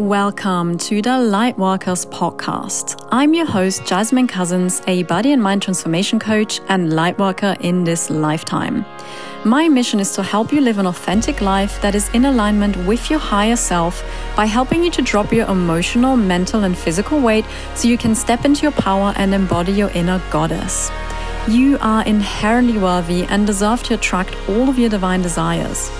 Welcome to the Lightworkers podcast. I'm your host, Jasmine Cousins, a body and mind transformation coach and lightworker in this lifetime. My mission is to help you live an authentic life that is in alignment with your higher self by helping you to drop your emotional, mental, and physical weight so you can step into your power and embody your inner goddess. You are inherently worthy and deserve to attract all of your divine desires.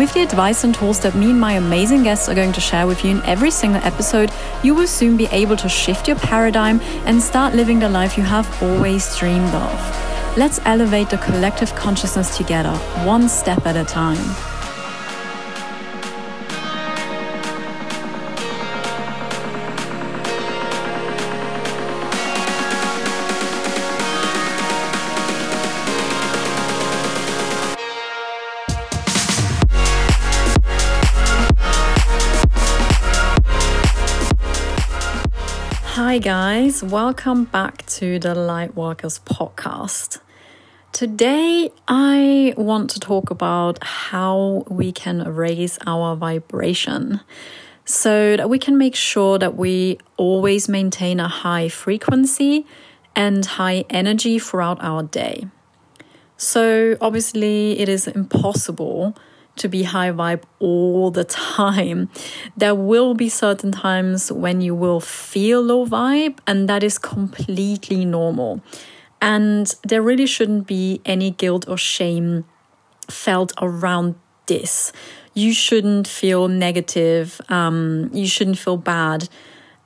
With the advice and tools that me and my amazing guests are going to share with you in every single episode, you will soon be able to shift your paradigm and start living the life you have always dreamed of. Let's elevate the collective consciousness together, one step at a time. Hi, guys, welcome back to the Lightworkers podcast. Today, I want to talk about how we can raise our vibration so that we can make sure that we always maintain a high frequency and high energy throughout our day. So, obviously, it is impossible to be high vibe all the time. There will be certain times when you will feel low vibe, and that is completely normal. And there really shouldn't be any guilt or shame felt around this. You shouldn't feel negative, um, you shouldn't feel bad,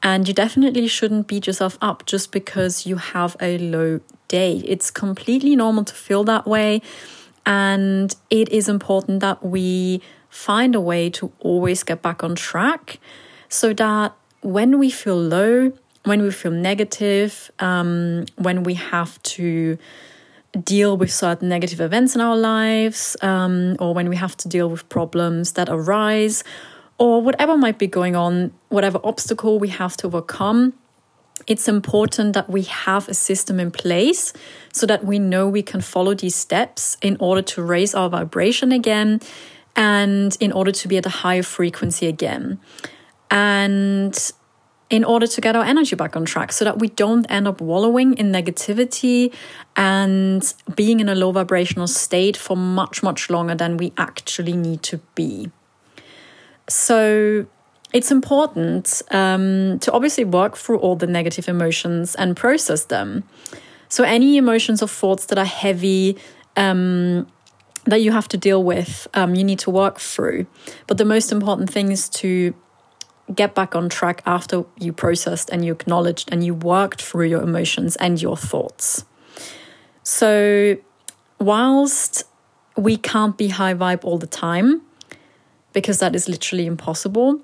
and you definitely shouldn't beat yourself up just because you have a low day. It's completely normal to feel that way. And it is important that we find a way to always get back on track so that when we feel low, when we feel negative, um, when we have to deal with certain negative events in our lives, um, or when we have to deal with problems that arise, or whatever might be going on, whatever obstacle we have to overcome, it's important that we have a system in place so that we know we can follow these steps in order to raise our vibration again and in order to be at a higher frequency again. And in order to get our energy back on track so that we don't end up wallowing in negativity and being in a low vibrational state for much, much longer than we actually need to be. So, it's important um, to obviously work through all the negative emotions and process them. So, any emotions or thoughts that are heavy, um, that you have to deal with, um, you need to work through. But the most important thing is to get back on track after you processed and you acknowledged and you worked through your emotions and your thoughts. So, whilst we can't be high vibe all the time, because that is literally impossible,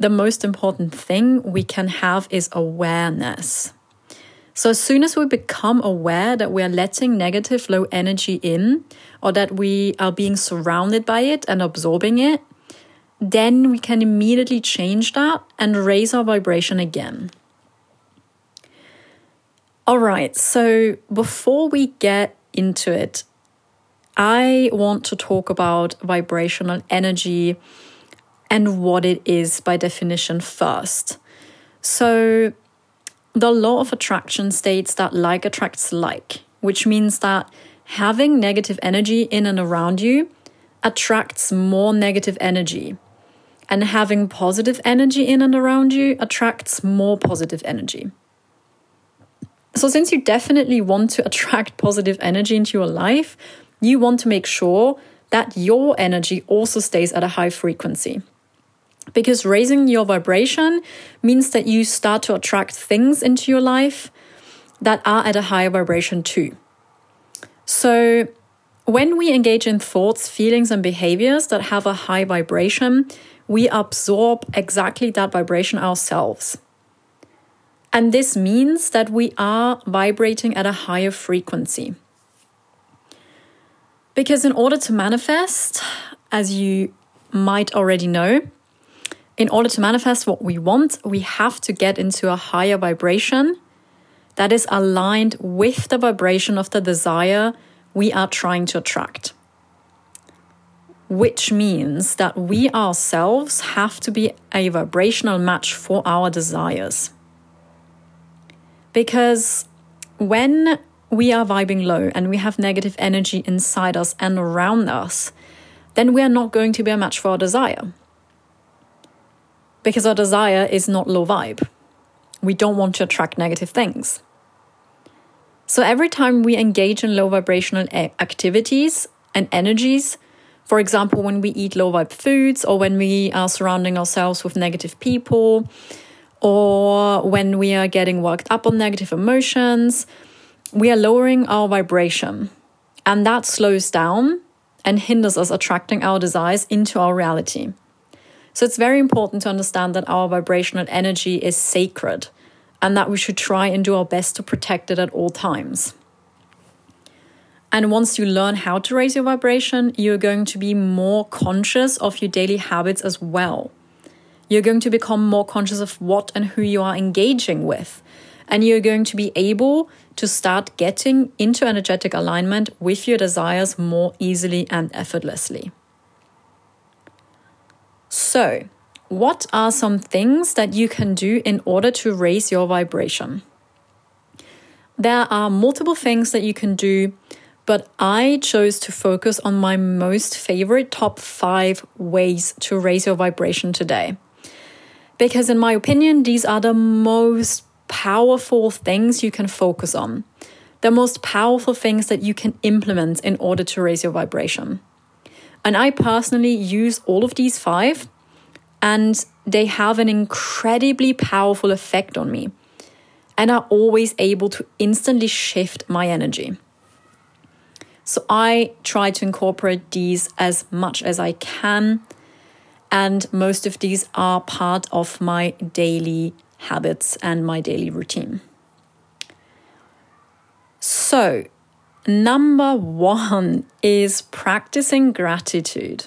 the most important thing we can have is awareness. So, as soon as we become aware that we are letting negative low energy in, or that we are being surrounded by it and absorbing it, then we can immediately change that and raise our vibration again. All right, so before we get into it, I want to talk about vibrational energy and what it is by definition first. So, the law of attraction states that like attracts like, which means that having negative energy in and around you attracts more negative energy. And having positive energy in and around you attracts more positive energy. So, since you definitely want to attract positive energy into your life, you want to make sure that your energy also stays at a high frequency. Because raising your vibration means that you start to attract things into your life that are at a higher vibration too. So, when we engage in thoughts, feelings, and behaviors that have a high vibration, we absorb exactly that vibration ourselves. And this means that we are vibrating at a higher frequency. Because in order to manifest, as you might already know, in order to manifest what we want, we have to get into a higher vibration that is aligned with the vibration of the desire we are trying to attract. which means that we ourselves have to be a vibrational match for our desires. Because when we are vibing low and we have negative energy inside us and around us, then we are not going to be a match for our desire. Because our desire is not low vibe. We don't want to attract negative things. So every time we engage in low vibrational activities and energies, for example, when we eat low vibe foods, or when we are surrounding ourselves with negative people, or when we are getting worked up on negative emotions, we are lowering our vibration. And that slows down and hinders us attracting our desires into our reality. So it's very important to understand that our vibrational energy is sacred and that we should try and do our best to protect it at all times. And once you learn how to raise your vibration, you're going to be more conscious of your daily habits as well. You're going to become more conscious of what and who you are engaging with. And you're going to be able to start getting into energetic alignment with your desires more easily and effortlessly. So, what are some things that you can do in order to raise your vibration? There are multiple things that you can do but I chose to focus on my most favorite top five ways to raise your vibration today. Because, in my opinion, these are the most powerful things you can focus on, the most powerful things that you can implement in order to raise your vibration. And I personally use all of these five, and they have an incredibly powerful effect on me and are always able to instantly shift my energy. So I try to incorporate these as much as I can. And most of these are part of my daily habits and my daily routine. So, number one is practicing gratitude.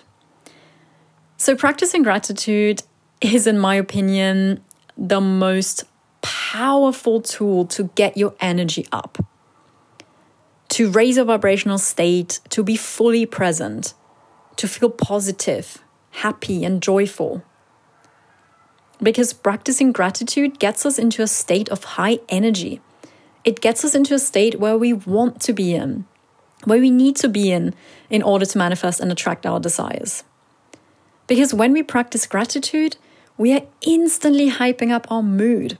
So, practicing gratitude is, in my opinion, the most powerful tool to get your energy up to raise a vibrational state, to be fully present, to feel positive, happy, and joyful. Because practicing gratitude gets us into a state of high energy. It gets us into a state where we want to be in, where we need to be in, in order to manifest and attract our desires. Because when we practice gratitude, we are instantly hyping up our mood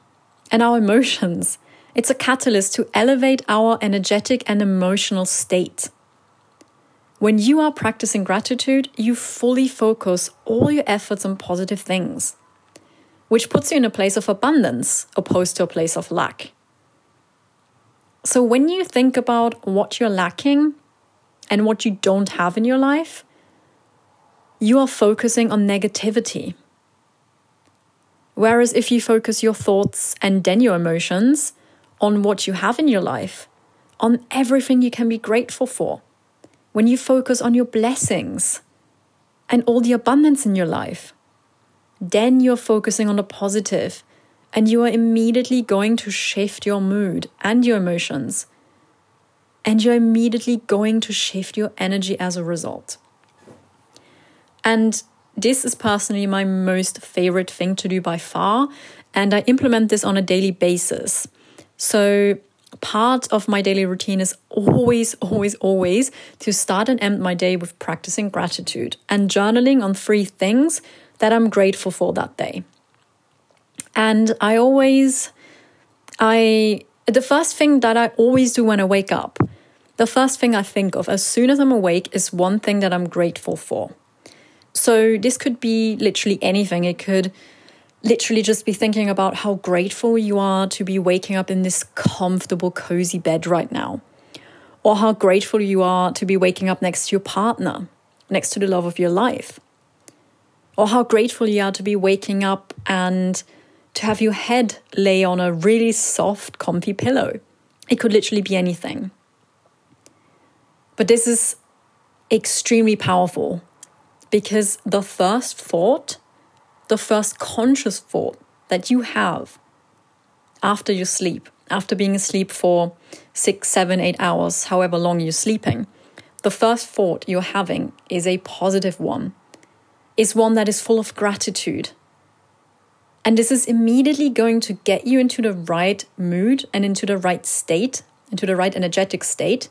and our emotions it's a catalyst to elevate our energetic and emotional state. When you are practicing gratitude, you fully focus all your efforts on positive things, which puts you in a place of abundance opposed to a place of lack. So, when you think about what you're lacking and what you don't have in your life, you are focusing on negativity. Whereas if you focus your thoughts and then your emotions on what you have in your life, on everything you can be grateful for, when you focus on your blessings and all the abundance in your life, then you're focusing on the positive and you are immediately going to shift your mood and your emotions. And you're immediately going to shift your energy as a result. And this is personally my most favorite thing to do by far. And I implement this on a daily basis. So, part of my daily routine is always, always, always to start and end my day with practicing gratitude and journaling on three things that I'm grateful for that day. And I always, I, the first thing that I always do when I wake up, the first thing I think of as soon as I'm awake is one thing that I'm grateful for. So this could be literally anything. It could literally just be thinking about how grateful you are to be waking up in this comfortable, cozy bed right now. Or how grateful you are to be waking up next to your partner, next to the love of your life. Or how grateful you are to be waking up and to have your head lay on a really soft, comfy pillow. It could literally be anything. But this is extremely powerful because the first thought the first conscious thought that you have after you sleep, after being asleep for six, seven, eight hours, however long you're sleeping, the first thought you're having is a positive one, is one that is full of gratitude. And this is immediately going to get you into the right mood and into the right state, into the right energetic state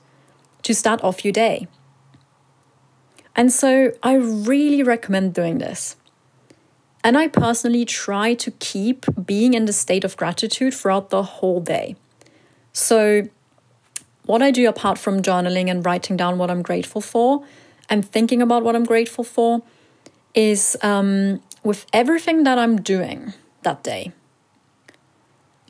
to start off your day. And so I really recommend doing this. And I personally try to keep being in the state of gratitude throughout the whole day. So, what I do apart from journaling and writing down what I'm grateful for and thinking about what I'm grateful for is um, with everything that I'm doing that day.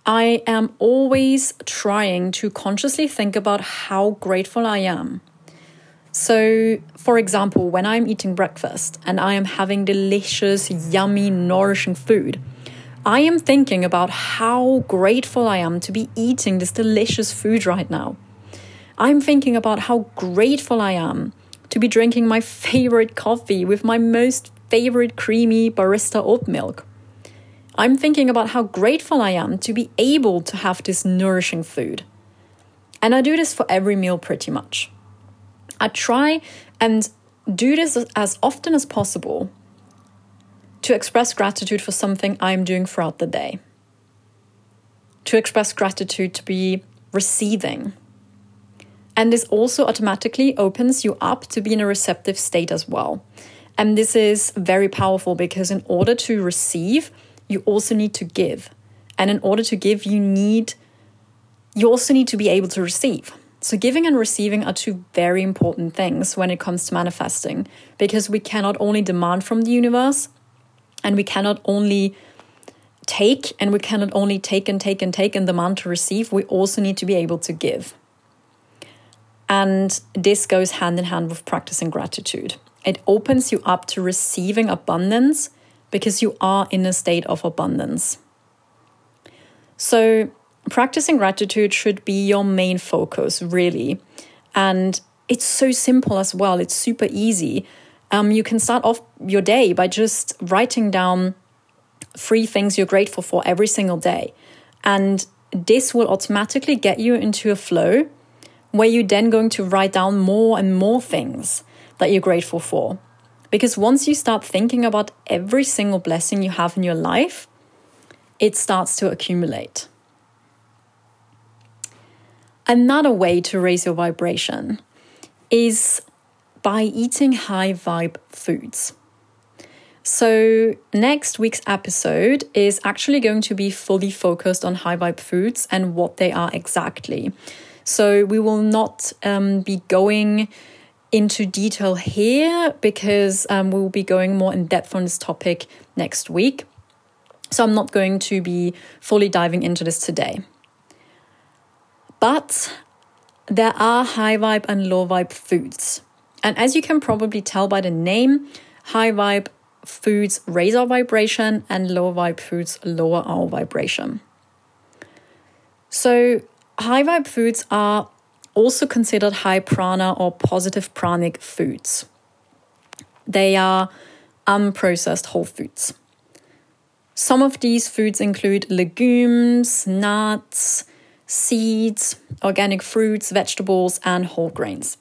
I am always trying to consciously think about how grateful I am so, for example, when I'm eating breakfast and I am having delicious, yummy, nourishing food, I am thinking about how grateful I am to be eating this delicious food right now. I'm thinking about how grateful I am to be drinking my favorite coffee with my most favorite creamy barista oat milk. I'm thinking about how grateful I am to be able to have this nourishing food. And I do this for every meal pretty much. I try and do this as often as possible to express gratitude for something I'm doing throughout the day. To express gratitude to be receiving. And this also automatically opens you up to be in a receptive state as well. And this is very powerful because in order to receive, you also need to give. And in order to give, you need you also need to be able to receive. So, giving and receiving are two very important things when it comes to manifesting because we cannot only demand from the universe and we cannot only take and we cannot only take and take and take and demand to receive, we also need to be able to give. And this goes hand in hand with practicing gratitude. It opens you up to receiving abundance because you are in a state of abundance. So, practicing gratitude should be your main focus, really. And it's so simple as well, it's super easy. Um, you can start off your day by just writing down three things you're grateful for every single day. And this will automatically get you into a flow where you're then going to write down more and more things that you're grateful for. Because once you start thinking about every single blessing you have in your life, it starts to accumulate. Another way to raise your vibration is by eating high vibe foods. So, next week's episode is actually going to be fully focused on high vibe foods and what they are exactly. So, we will not um, be going into detail here because um, we will be going more in depth on this topic next week. So, I'm not going to be fully diving into this today. But there are high vibe and low vibe foods. And as you can probably tell by the name, high vibe foods raise our vibration and low vibe foods lower our vibration. So, high vibe foods are also considered high prana or positive pranic foods. They are unprocessed whole foods. Some of these foods include legumes, nuts, seeds, organic fruits, vegetables, and whole grains.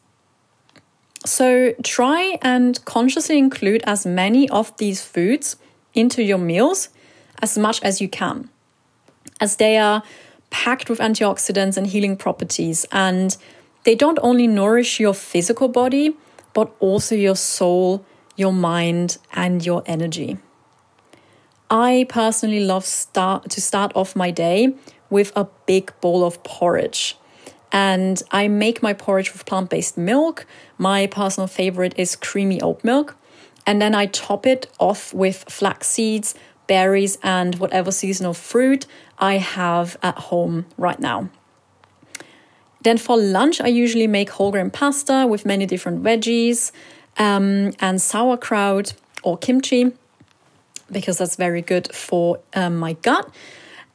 So try and consciously include as many of these foods into your meals as much as you can, as they are packed with antioxidants and healing properties, and they don't only nourish your physical body, but also your soul, your mind, and your energy. I personally love start to start off my day with a big bowl of porridge. And I make my porridge with plant based milk. My personal favorite is creamy oat milk. And then I top it off with flax seeds, berries, and whatever seasonal fruit I have at home right now. Then for lunch, I usually make whole grain pasta with many different veggies um, and sauerkraut or kimchi because that's very good for um, my gut.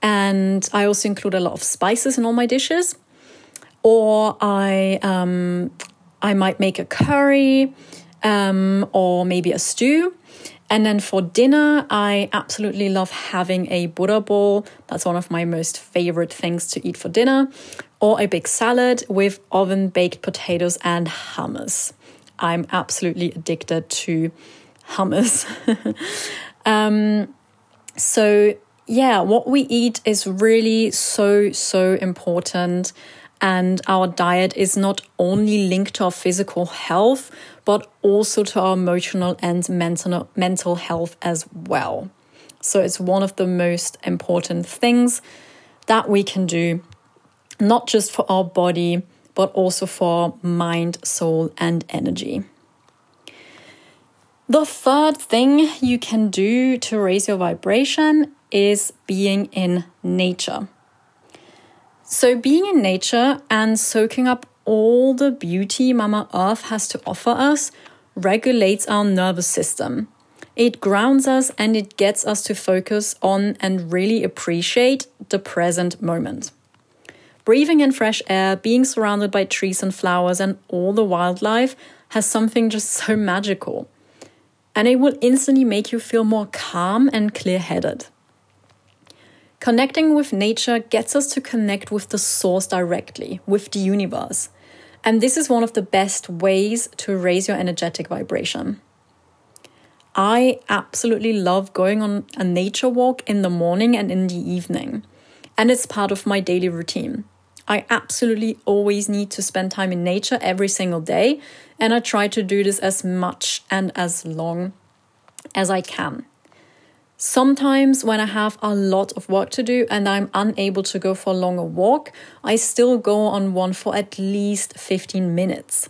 And I also include a lot of spices in all my dishes. Or I, um, I might make a curry um, or maybe a stew. And then for dinner, I absolutely love having a Buddha bowl. That's one of my most favorite things to eat for dinner or a big salad with oven baked potatoes and hummus. I'm absolutely addicted to hummus. um, so, yeah, what we eat is really so, so important. And our diet is not only linked to our physical health, but also to our emotional and mental, mental health as well. So it's one of the most important things that we can do, not just for our body, but also for mind, soul, and energy. The third thing you can do to raise your vibration is being in nature. So, being in nature and soaking up all the beauty Mama Earth has to offer us regulates our nervous system. It grounds us and it gets us to focus on and really appreciate the present moment. Breathing in fresh air, being surrounded by trees and flowers and all the wildlife has something just so magical. And it will instantly make you feel more calm and clear headed. Connecting with nature gets us to connect with the source directly, with the universe. And this is one of the best ways to raise your energetic vibration. I absolutely love going on a nature walk in the morning and in the evening, and it's part of my daily routine. I absolutely always need to spend time in nature every single day, and I try to do this as much and as long as I can. Sometimes, when I have a lot of work to do and I'm unable to go for a longer walk, I still go on one for at least 15 minutes.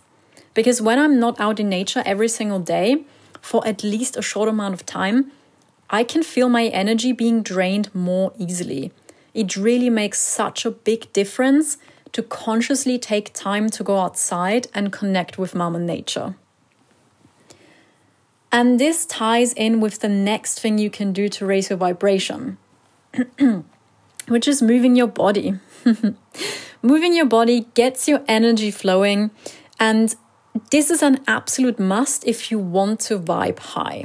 Because when I'm not out in nature every single day for at least a short amount of time, I can feel my energy being drained more easily. It really makes such a big difference to consciously take time to go outside and connect with Mama Nature. And this ties in with the next thing you can do to raise your vibration, which is moving your body. moving your body gets your energy flowing, and this is an absolute must if you want to vibe high.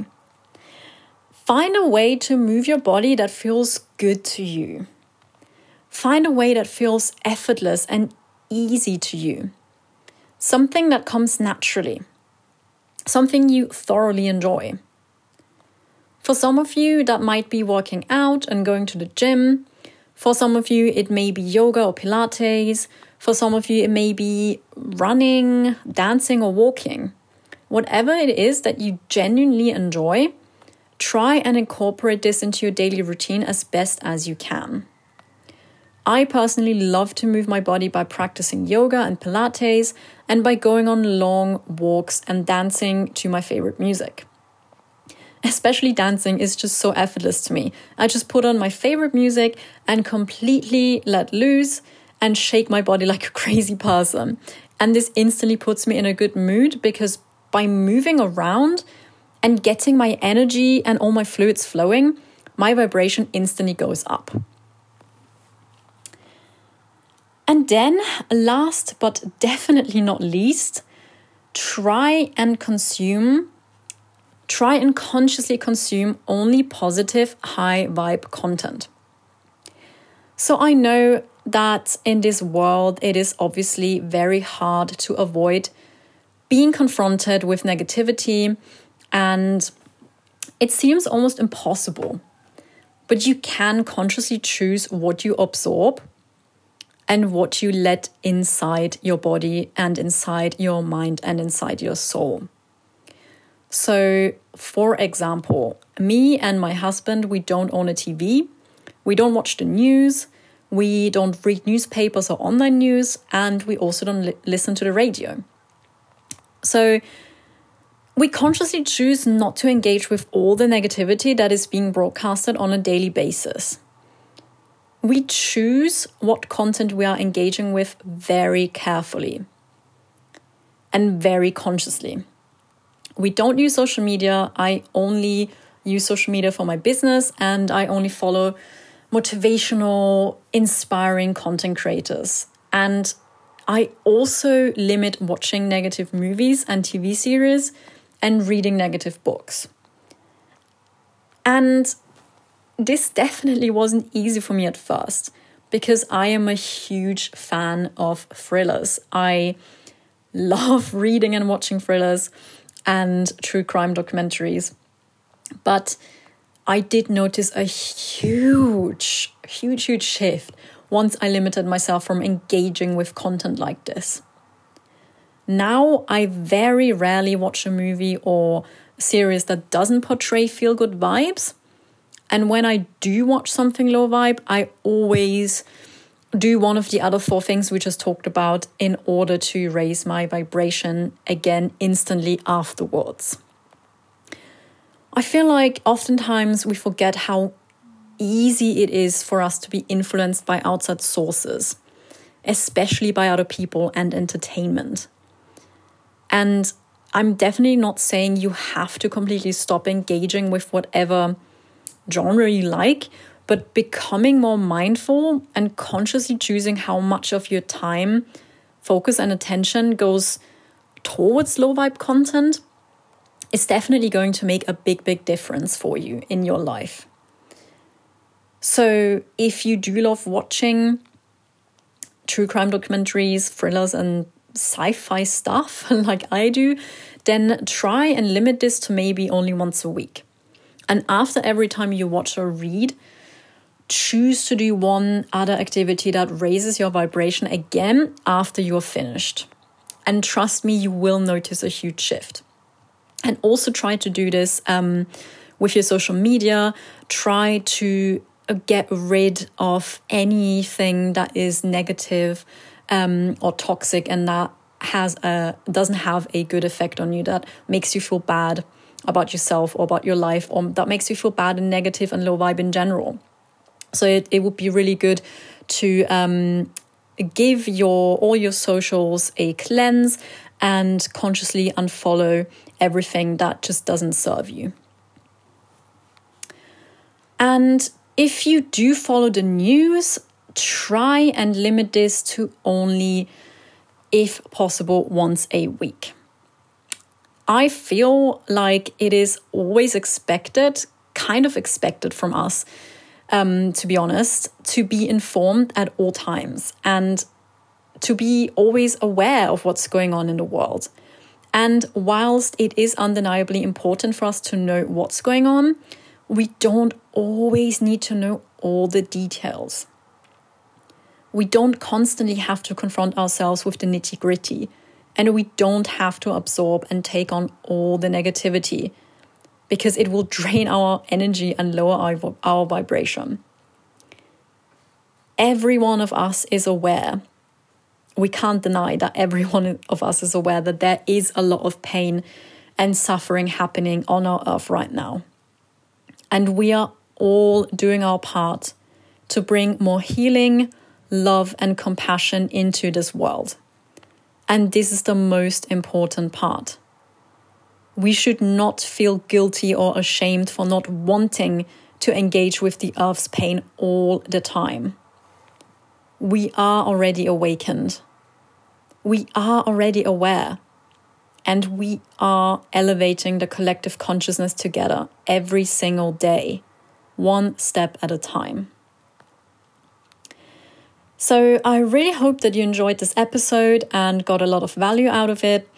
Find a way to move your body that feels good to you. Find a way that feels effortless and easy to you. Something that comes naturally something you thoroughly enjoy. For some of you, that might be working out and going to the gym. For some of you, it may be yoga or Pilates. For some of you, it may be running, dancing, or walking. Whatever it is that you genuinely enjoy, try and incorporate this into your daily routine as best as you can. I personally love to move my body by practicing yoga and Pilates and by going on long walks and dancing to my favorite music. Especially dancing is just so effortless to me. I just put on my favorite music and completely let loose and shake my body like a crazy person. And this instantly puts me in a good mood because by moving around and getting my energy and all my fluids flowing, my vibration instantly goes up. And then, last but definitely not least, try and consume, try and consciously consume only positive, high vibe content. So I know that in this world, it is obviously very hard to avoid being confronted with negativity, and it seems almost impossible. But you can consciously choose what you absorb and what you let inside your body and inside your mind and inside your soul. So, for example, me and my husband, we don't own a TV, we don't watch the news, we don't read newspapers or online news, and we also don't li- listen to the radio. So, we consciously choose not to engage with all the negativity that is being broadcasted on a daily basis we choose what content we are engaging with very carefully and very consciously. We don't use social media. I only use social media for my business and I only follow motivational, inspiring content creators. And I also limit watching negative movies and TV series and reading negative books. And this definitely wasn't easy for me at first because I am a huge fan of thrillers. I love reading and watching thrillers and true crime documentaries. But I did notice a huge, huge, huge shift once I limited myself from engaging with content like this. Now I very rarely watch a movie or series that doesn't portray feel good vibes. And when I do watch something low vibe, I always do one of the other four things we just talked about in order to raise my vibration again instantly afterwards. I feel like oftentimes we forget how easy it is for us to be influenced by outside sources, especially by other people and entertainment. And I'm definitely not saying you have to completely stop engaging with whatever genre you like, but becoming more mindful and consciously choosing how much of your time, focus, and attention goes towards low vibe content is definitely going to make a big, big difference for you in your life. So, if you do love watching true crime documentaries, thrillers, and sci fi stuff like I do, then try and limit this to maybe only once a week. And after every time you watch or read, choose to do one other activity that raises your vibration again after you're finished. And trust me, you will notice a huge shift. And also try to do this um, with your social media. Try to uh, get rid of anything that is negative um, or toxic and that has a doesn't have a good effect on you that makes you feel bad about yourself or about your life or that makes you feel bad and negative and low vibe in general so it, it would be really good to um, give your all your socials a cleanse and consciously unfollow everything that just doesn't serve you and if you do follow the news try and limit this to only if possible, once a week. I feel like it is always expected, kind of expected from us, um, to be honest, to be informed at all times and to be always aware of what's going on in the world. And whilst it is undeniably important for us to know what's going on, we don't always need to know all the details we don't constantly have to confront ourselves with the nitty gritty, and we don't have to absorb and take on all the negativity because it will drain our energy and lower our, our vibration. Every one of us is aware. We can't deny that every one of us is aware that there is a lot of pain and suffering happening on our earth right now. And we are all doing our part to bring more healing, love, and compassion into this world. And this is the most important part. We should not feel guilty or ashamed for not wanting to engage with the earth's pain all the time. We are already awakened. We are already aware. And we are elevating the collective consciousness together every single day, one step at a time. So I really hope that you enjoyed this episode and got a lot of value out of it.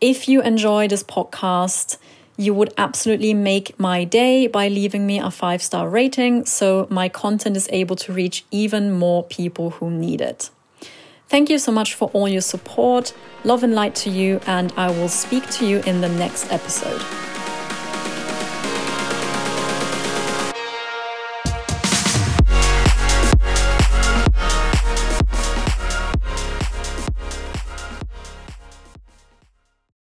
If you enjoy this podcast, you would absolutely make my day by leaving me a five star rating so my content is able to reach even more people who need it. Thank you so much for all your support. Love and light to you, and I will speak to you in the next episode.